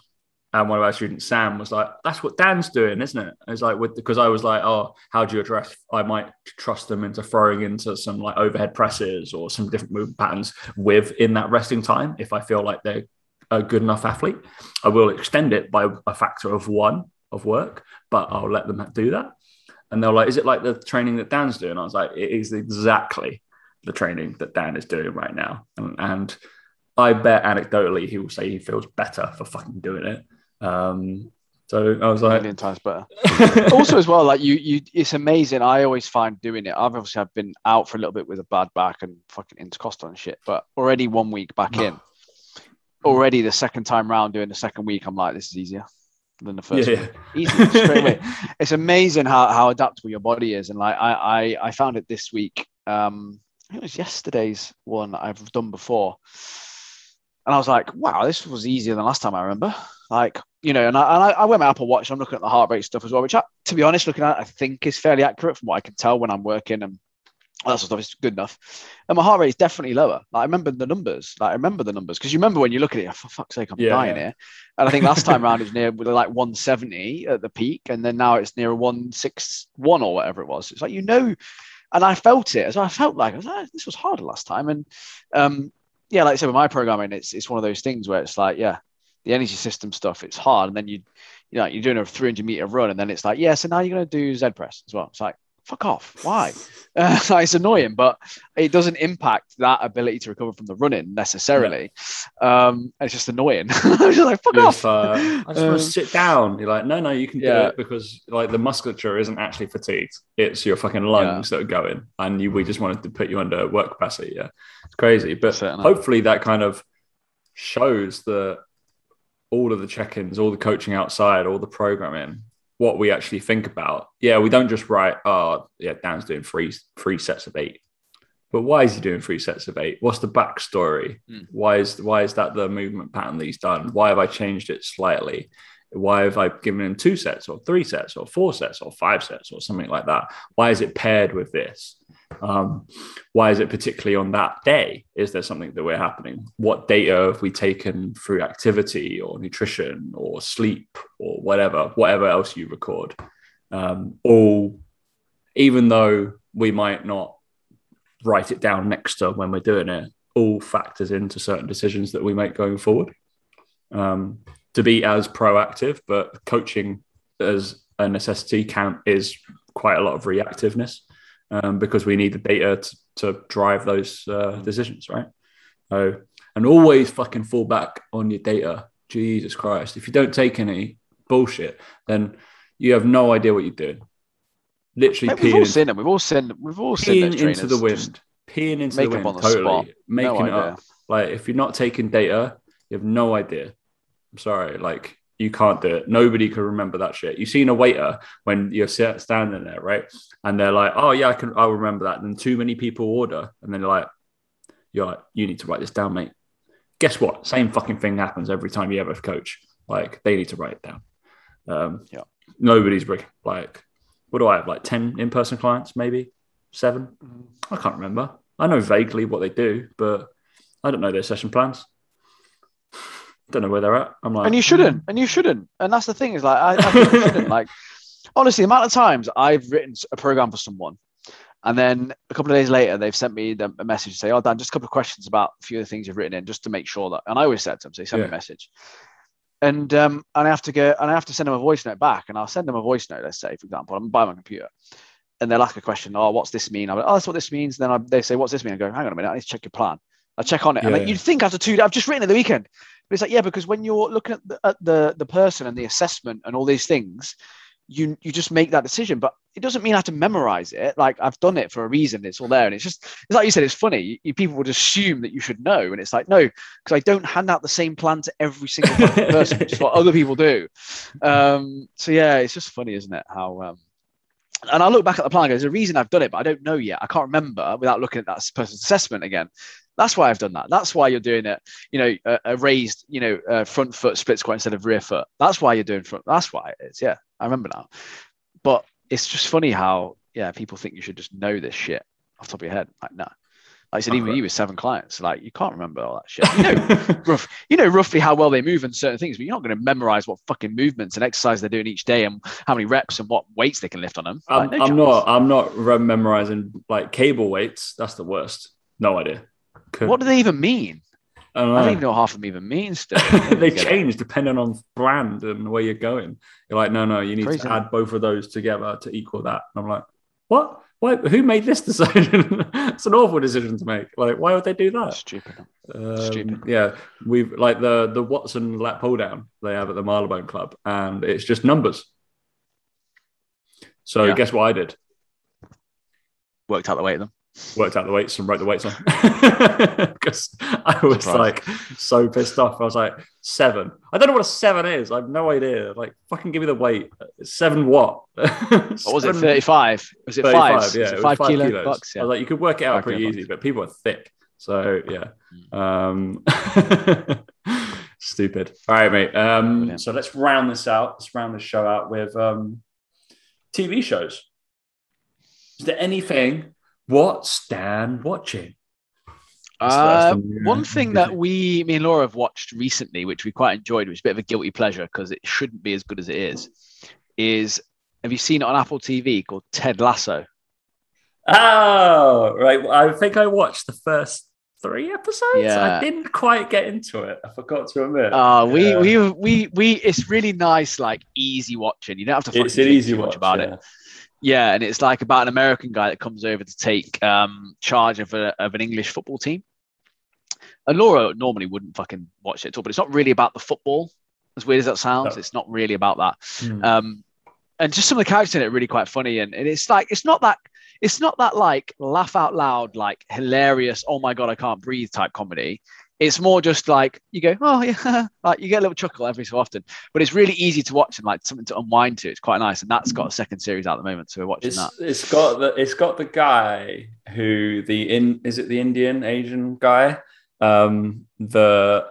and one of our students, Sam, was like, "That's what Dan's doing, isn't it?" I was like, because I was like, "Oh, how do you address?" I might trust them into throwing into some like overhead presses or some different movement patterns within that resting time if I feel like they're a good enough athlete. I will extend it by a factor of one of work, but I'll let them do that. And they're like, "Is it like the training that Dan's doing?" I was like, "It is exactly the training that Dan is doing right now," and, and I bet anecdotally he will say he feels better for fucking doing it. Um, so I was a like, million times better. *laughs* also, as well, like you, you, it's amazing. I always find doing it. I've obviously I've been out for a little bit with a bad back and fucking intercostal and shit, but already one week back in, already the second time round doing the second week, I'm like, this is easier than the first. yeah, week. Easy straight away. *laughs* It's amazing how, how adaptable your body is, and like I, I, I found it this week. Um, I think it was yesterday's one I've done before, and I was like, wow, this was easier than last time. I remember, like you know, and I, and I, I wear my Apple Watch. I'm looking at the heart rate stuff as well, which, I, to be honest, looking at, it, I think is fairly accurate from what I can tell when I'm working and that sort of stuff is good enough. And my heart rate is definitely lower. Like I remember the numbers. Like I remember the numbers because you remember when you look at it, for fuck's sake, I'm Yeah, dying yeah. here. And I think last time *laughs* round it was near like 170 at the peak, and then now it's near a 161 or whatever it was. It's like you know, and I felt it. So I felt like I was like, this was harder last time. And um, yeah, like I said with my programming, it's it's one of those things where it's like, yeah, the energy system stuff, it's hard, and then you you know you're doing a 300 meter run, and then it's like, yeah, so now you're gonna do Z press as well. It's like fuck off. Why? *laughs* Uh, it's annoying, but it doesn't impact that ability to recover from the running necessarily. Um, it's just annoying. *laughs* I'm just like, fuck You're off. just, uh, I just want Um, to sit down. You're like, no, no, you can do it because like the musculature isn't actually fatigued. It's your fucking lungs that are going, and you, we just wanted to put you under work capacity. Yeah, it's crazy, but Certainly. hopefully that kind of shows that all of the check-ins, all the coaching outside, all the programming, what we actually think about. Yeah, we don't just write, oh, yeah, Dan's doing three three sets of eight. But why is he doing three sets of eight? What's the backstory? Mm. Why is why is that the movement pattern that he's done? Why have I changed it slightly? Why have I given him two sets or three sets or four sets or five sets or something like that? Why is it paired with this? Um, why is it particularly on that day? Is there something that we're happening? What data have we taken through activity or nutrition or sleep or whatever, whatever else you record? Um, all, even though we might not write it down next to when we're doing it, all factors into certain decisions that we make going forward. Um, to be as proactive, but coaching as a necessity count is quite a lot of reactiveness um, because we need the data to, to drive those uh, decisions, right? So, and always fucking fall back on your data. Jesus Christ. If you don't take any bullshit, then you have no idea what you're doing. Literally Mate, we've all seen it. We've all seen. We've all seen into the wind. Peeing into make the wind, on the totally. spot. Making No it up. Like, if you're not taking data, you have no idea. I'm sorry. Like, you can't do it. Nobody can remember that shit. You've seen a waiter when you're standing there, right? And they're like, oh, yeah, I can, I'll remember that. And then too many people order. And then they're like, you're like, you need to write this down, mate. Guess what? Same fucking thing happens every time you have a coach. Like, they need to write it down. Um, Yeah. Nobody's bring- like, what do I have? Like 10 in person clients, maybe seven? I can't remember. I know vaguely what they do, but I don't know their session plans. Don't know where they're at. I'm like, and you shouldn't, and you shouldn't, and that's the thing is like I, I shouldn't. *laughs* Like honestly, the amount of times I've written a program for someone, And then a couple of days later, they've sent me the, a message to say, "Oh, Dan, just a couple of questions about a few of the things you've written in, just to make sure that." And I always said to them, "Say, send me a message." And um, and I have to go and I have to send them a voice note back, and I'll send them a voice note. Let's say, for example, I'm by my computer, and they'll ask a question. Oh, what's this mean? I'm like, oh, that's what this means. Then I, they say, what's this mean? I go, hang on a minute, I need to check your plan. I check on it, and Yeah. like, you'd think after two, I've just written it the weekend, but it's like, yeah, because when you're looking at the, at the the person and the assessment and all these things, you you just make that decision. But it doesn't mean I have to memorize it. Like I've done it for a reason. It's all there, and it's just it's like you said. It's funny. You, people would assume that you should know, and it's like no, because I don't hand out the same plan to every single *laughs* person, which is what other people do. Um, so yeah, it's just funny, isn't it? How um, and I look back at the plan. and go, There's a reason I've done it, but I don't know yet. I can't remember without looking at that person's assessment again. That's why I've done that. That's why you're doing it. You know, a, a raised, you know, uh, front foot split squat instead of rear foot. That's why you're doing front. That's why it is. Yeah, I remember now. But it's just funny how yeah people think you should just know this shit off the top of your head. Like no. Like I said, even you with seven clients, like you can't remember all that shit. You know, *laughs* rough, you know roughly how well they move in certain things, but you're not going to memorize what fucking movements and exercise they're doing each day and how many reps and what weights they can lift on them. I'm, Like, no I'm not. I'm not memorizing like cable weights. That's the worst. No idea. Could- What do they even mean? I don't. I don't even know half of them even mean still. *laughs* they it. change depending on brand and where you're going. You're like, no, no, you need Crazy, to add both of those together to equal that. And I'm like, what? Why? Who made this *laughs* decision? it's an awful decision to make. Like, why would they do that? Stupid. Um, Stupid. Yeah, we've like the the Watson lat pull down they have at the Marylebone Club, and it's just numbers. So Yeah. guess what I did? Worked out the weight of them. Worked out the weights and wrote the weights on because *laughs* *laughs* I was Surprised. like so pissed off. I was like seven. I don't know what a seven is. I have no idea. Like fucking give me the weight. Seven what? *laughs* What was it? 35? Was it five? Yeah, it was five, kilo kilos. bucks? I Yeah. was like, you could work it out Five pretty easy, bucks. but people are thick. So yeah. Um, stupid. All right, mate. Um, so let's round this out. Let's round this show out with um, TV shows. Is there anything? What's Dan watching? That's- that's Uh, one thing that we, me and Laura, have watched recently, which we quite enjoyed, which is a bit of a guilty pleasure because it shouldn't be as good as it is, is have you seen it on Apple TV called Ted Lasso? Oh, right. I think I watched the first three episodes. Yeah. I didn't quite get into it. I forgot to admit. Uh, we, Yeah. we, we, we, it's really nice, like easy watching. You don't have to fucking it's an easy watch about yeah. it. Yeah, and it's like about an American guy that comes over to take um, charge of, a, of an English football team. And Laura normally wouldn't fucking watch it at all, but it's not really about the football. As weird as that sounds, No. it's not really about that. Hmm. Um, and just some of the characters in it are really quite funny, and, and it's like it's not that it's not that like laugh out loud, like hilarious. Oh my god, I can't breathe type comedy. It's more just like you go, oh yeah, *laughs* like you get a little chuckle every so often, but it's really easy to watch and like something to unwind to. It's quite nice, and that's got a second series out at the moment, so we're watching It's, that. it's got the it's got the guy who the in is it the Indian Asian guy um the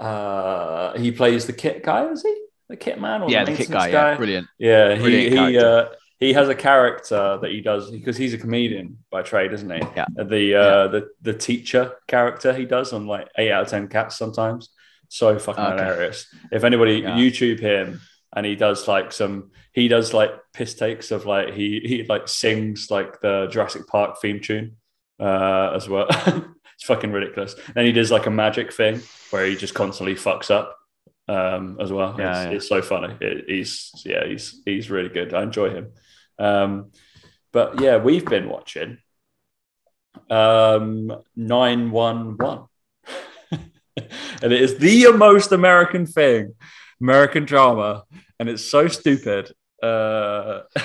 uh he plays the kit guy is he the kit man or Yeah, the the kit maintenance guy, yeah, brilliant. yeah Brilliant he he uh he has a character that he does because he's a comedian by trade isn't he Yeah. the uh the the teacher character he does on like eight out of ten cats sometimes so fucking Okay. hilarious if anybody Yeah. YouTube him and he does like some he does like piss takes of like he he like sings like the Jurassic Park theme tune uh as well. *laughs* it's fucking ridiculous. Then he does like a magic thing where he just constantly fucks up um as well. Yeah, it's, yeah. it's so funny. It, he's yeah, he's he's really good. I enjoy him. Um but yeah, we've been watching um 911 *laughs* and it is the most American thing, American drama, and it's so stupid. Uh, *laughs*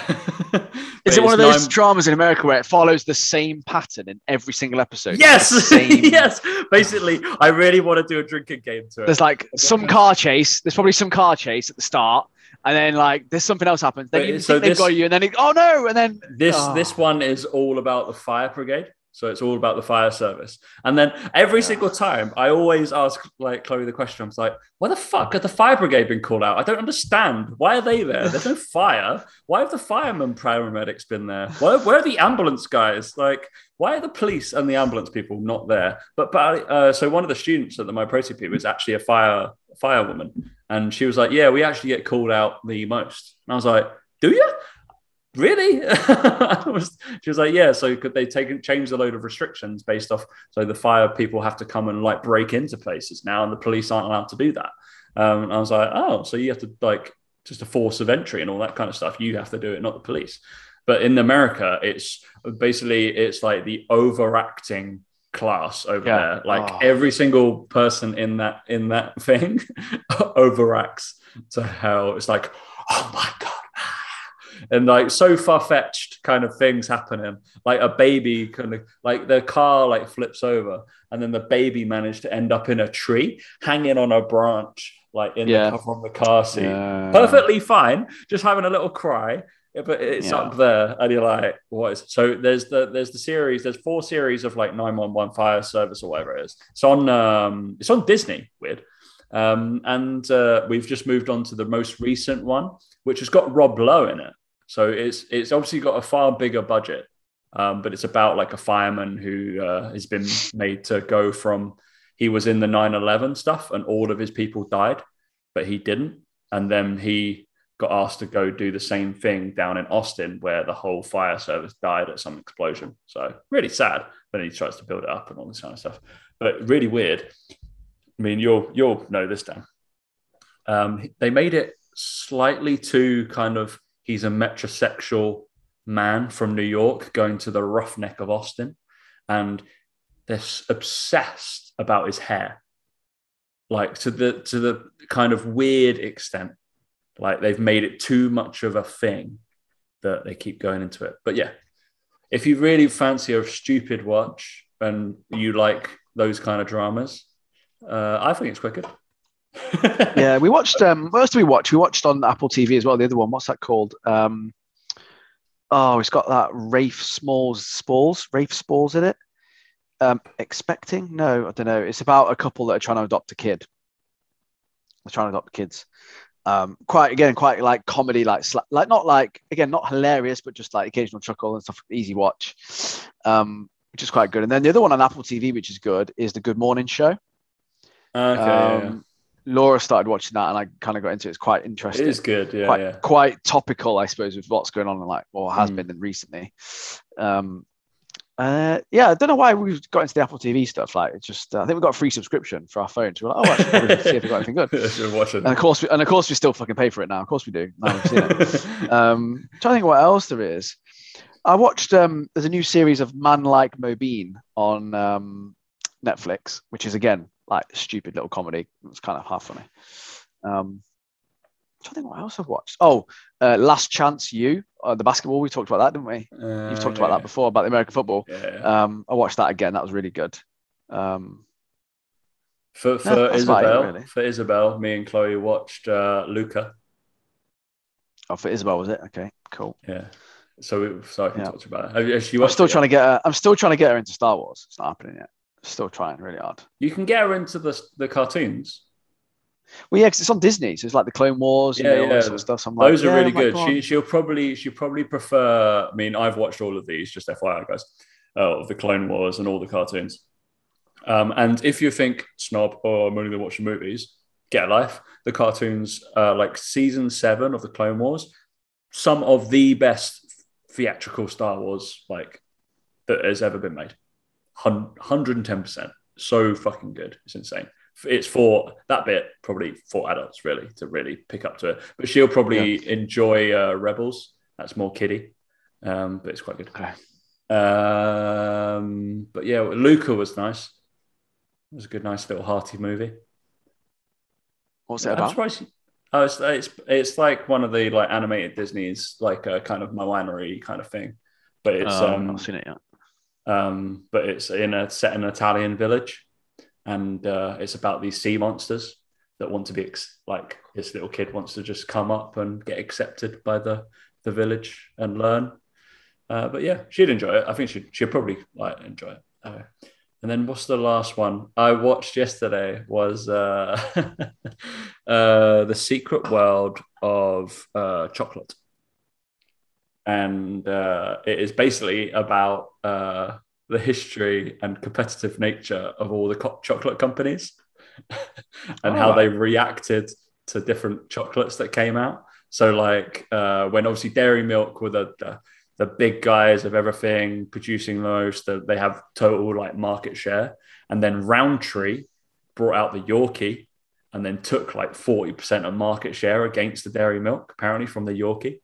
Is it one of those nine- dramas in America where it follows the same pattern in every single episode? Yes, same- *laughs* yes. Basically, I really want to do a drinking game to it. There's like some car chase. There's probably some car chase at the start, and then like there's something else happens. Then But you it- think so they've got you, and then it, oh no, and then This Oh. this one is all about the fire brigade. So it's all about the fire service. And then every Yeah. single time I always ask like Chloe the question, I'm like, why the fuck have the fire brigade been called out? I don't understand. Why are they there? There's no *laughs* fire. Why have the firemen paramedics been there? Where, where are the ambulance guys? Like, why are the police and the ambulance people not there? But but uh, so one of the students at the My Protein people is actually a fire firewoman. And she was like, Yeah, we actually get called out the most. And I was like, Do you? Really? *laughs* was, she was like, yeah. So could they take change the load of restrictions based off? So the fire people have to come and like break into places now, and the police aren't allowed to do that. Um, and I was like, oh, so you have to like just a force of entry and all that kind of stuff. You have to do it, not the police. But in America, it's basically it's like the overacting class over yeah. there. Like oh. every single person in that in that *laughs* thing *laughs* overacts to hell. It's like, oh my god, and like so far fetched kind of things happening. Like a baby kind of like the car like flips over, and then the baby managed to end up in a tree, hanging on a branch, like in yeah. the cover the car seat. Yeah. Perfectly fine, just having a little cry. But it's yeah. up there, and you're like, "What is?" So there's the there's the series. There's four series of like 911 fire service or whatever it is. It's on um, it's on Disney. Weird. Um, and uh, we've just moved on to the most recent one, which has got Rob Lowe in it. So it's it's obviously got a far bigger budget, um, but it's about like a fireman who uh, has been made to go from he was in the 9/11 stuff and all of his people died, but he didn't, and then he got asked to go do the same thing down in Austin where the whole fire service died at some explosion. So really sad. But he tries to build it up and all this kind of stuff. But really weird. I mean, you'll you'll know this, Dan. Um, they made it slightly too kind of he's a metrosexual man from New York going to the roughneck of Austin, and they're obsessed about his hair, like to the to the kind of weird extent, like they've made it too much of a thing that they keep going into it. But yeah, if you really fancy a stupid watch and you like those kind of dramas, uh, I think it's quite good. *laughs* yeah, we watched. Um, what else did we watch? We watched on Apple TV as well. The other one, what's that called? Um, oh, it's got that Rafe Smalls, Spalls, Rafe Spalls in it. Um, expecting? No, I don't know. It's about a couple that are trying to adopt a kid. They're trying to adopt kids. Um, quite again, quite like comedy, like like not like again, not hilarious, but just like occasional chuckle and stuff. Easy watch, um, which is quite good. And then the other one on Apple TV, which is good, is the Good Morning Show. Okay. Um, Laura started watching that, and I kind of got into it. It's quite interesting. It is good, yeah, quite, yeah. Quite topical, I suppose, with what's going on, and like or has mm. been recently. Um, uh, yeah, I don't know why we got into the Apple TV stuff. Like, it's just uh, I think we got a free subscription for our phone. So we're like, oh, actually, see if we got anything good. *laughs* and of course, we, and of course, we still fucking pay for it now. Of course, we do. Now we've seen it. *laughs* um, trying to think what else there is. I watched. Um, there's a new series of Man Like Mobeen on um, Netflix, which is again like stupid little comedy. It's kind of half funny. Um, I think what else I've watched. Oh, uh, Last Chance U, uh, the basketball. We talked about that, didn't we? Uh, You've talked yeah. about that before about the American football. Yeah. Um, I watched that again. That was really good. Um, for for Isabel, it, really. for Isabel, me and Chloe watched uh, Luca. Oh, for Isabel, was it? Okay, cool. Yeah. So, we, so I can yeah. talk about it. Have, has she I'm still trying to get her. I'm still trying to get her into Star Wars. It's not happening yet. Still trying really hard. You can get her into the the cartoons. Well, yeah, because it's on Disney, so it's like the Clone Wars, yeah, yeah. Sort of stuff. So Those like, are yeah, really good. She she'll probably she probably prefer. I mean, I've watched all of these. Just FYI, guys, uh, of the Clone Wars and all the cartoons. Um, and if you think snob or oh, I'm only going to watch the movies, get a life. The cartoons, uh, like season seven of the Clone Wars, some of the best theatrical Star Wars like that has ever been made. 110%. So fucking good. It's insane. It's for that bit, probably for adults, really, to really pick up to it. But she'll probably yeah. enjoy uh, Rebels. That's more kiddie, um, but it's quite good. Okay. Um, but yeah, Luca was nice. It was a good, nice little hearty movie. What's it about? Oh, it's, it's it's like one of the like animated Disney's like a kind of Moana kind of thing, but it's oh, um, I've seen it yet um, but it's in a set in an Italian village, and uh, it's about these sea monsters that want to be ex- like this little kid wants to just come up and get accepted by the the village and learn. Uh, but yeah, she'd enjoy it. I think she'd she'd probably like enjoy it. Uh, and then what's the last one I watched yesterday was uh, *laughs* uh, the Secret World of uh, Chocolate and uh, it is basically about uh, the history and competitive nature of all the co- chocolate companies *laughs* and oh, how they reacted to different chocolates that came out. So like uh, when obviously Dairy Milk were the, the the big guys of everything producing most, the, they have total like market share, and then Rowntree brought out the Yorkie and then took like 40% of market share against the dairy milk, apparently from the Yorkie.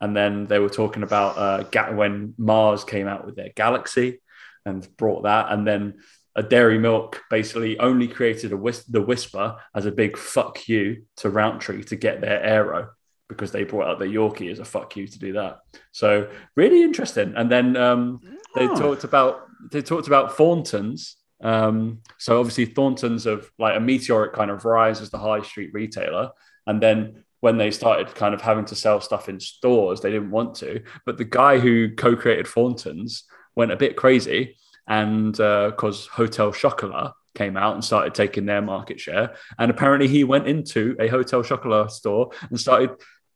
And then they were talking about uh, when Mars came out with their Galaxy and brought that. And then a dairy milk basically only created a whis- the Wispa as a big fuck you to Rowntree to get their Aero because they brought out the Yorkie as a fuck you to do that. So really interesting. And then um, they oh. talked about they talked about Thorntons um, so obviously Thornton's of like a meteoric kind of rise as the high street retailer, and then when they started kind of having to sell stuff in stores, they didn't want to. But the guy who co-created Thornton's went a bit crazy, and because uh, Hotel Chocolat came out and started taking their market share, and apparently he went into a Hotel Chocolat store and started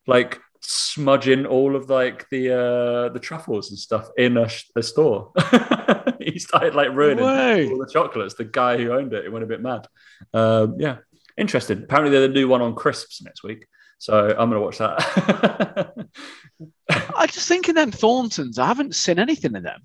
like smudging all of like the uh the truffles and stuff in a, a store. *laughs* he started like ruining all the chocolates. The guy who owned it, he went a bit mad. Um, yeah, interesting. Apparently, they're the new one on crisps next week. So I'm gonna watch that. *laughs* I just think in them Thorntons, I haven't seen anything of them.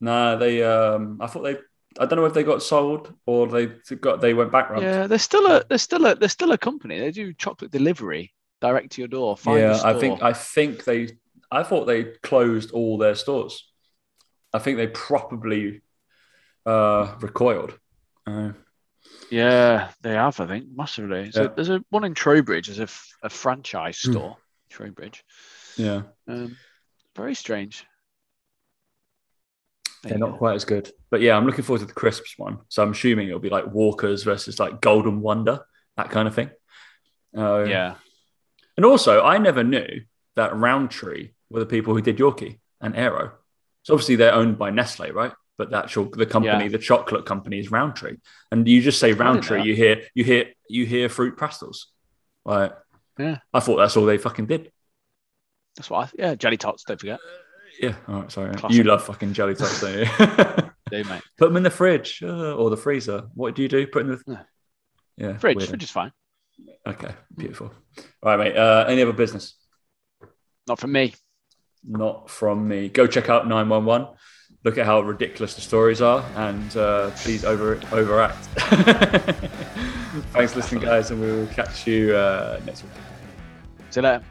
No, they. Um, I thought they. I don't know if they got sold or they got they went bankrupt. Yeah, they're still a they're still a they're still a company. They do chocolate delivery direct to your door. yeah, I think I think they. I thought they closed all their stores. I think they probably uh, recoiled. Uh, yeah, they have. I think massively. So there's a one in Trowbridge as a, f- a franchise hmm. store. Mm. Trowbridge. Yeah. Um, very strange. They're not quite as good, but yeah, I'm looking forward to the crisps one. So I'm assuming it'll be like Walkers versus like Golden Wonder, that kind of thing. Uh, yeah. And also, I never knew that Rowntree were the people who did Yorkie and Aero. So obviously they're owned by Nestle, right? But the actual the company, yeah. the chocolate company, is Rowntree. And you just say Rowntree, you hear you hear you hear Fruit Pastilles. Like, yeah, I thought that's all they fucking did. That's what why, yeah, jelly tots. Don't forget. Uh, yeah, all right, sorry. Classic. You love fucking jelly tots, don't you? *laughs* do mate. Put them in the fridge uh, or the freezer. What do you do? Put in the yeah, yeah fridge. Weird. Fridge is fine. Okay, beautiful. All right, mate. Uh, any other business? Not from me not from me. Go check out 911. Look at how ridiculous the stories are, and uh, please over overact. *laughs* Thanks for listening, guys, and we will catch you uh, next week. See you later.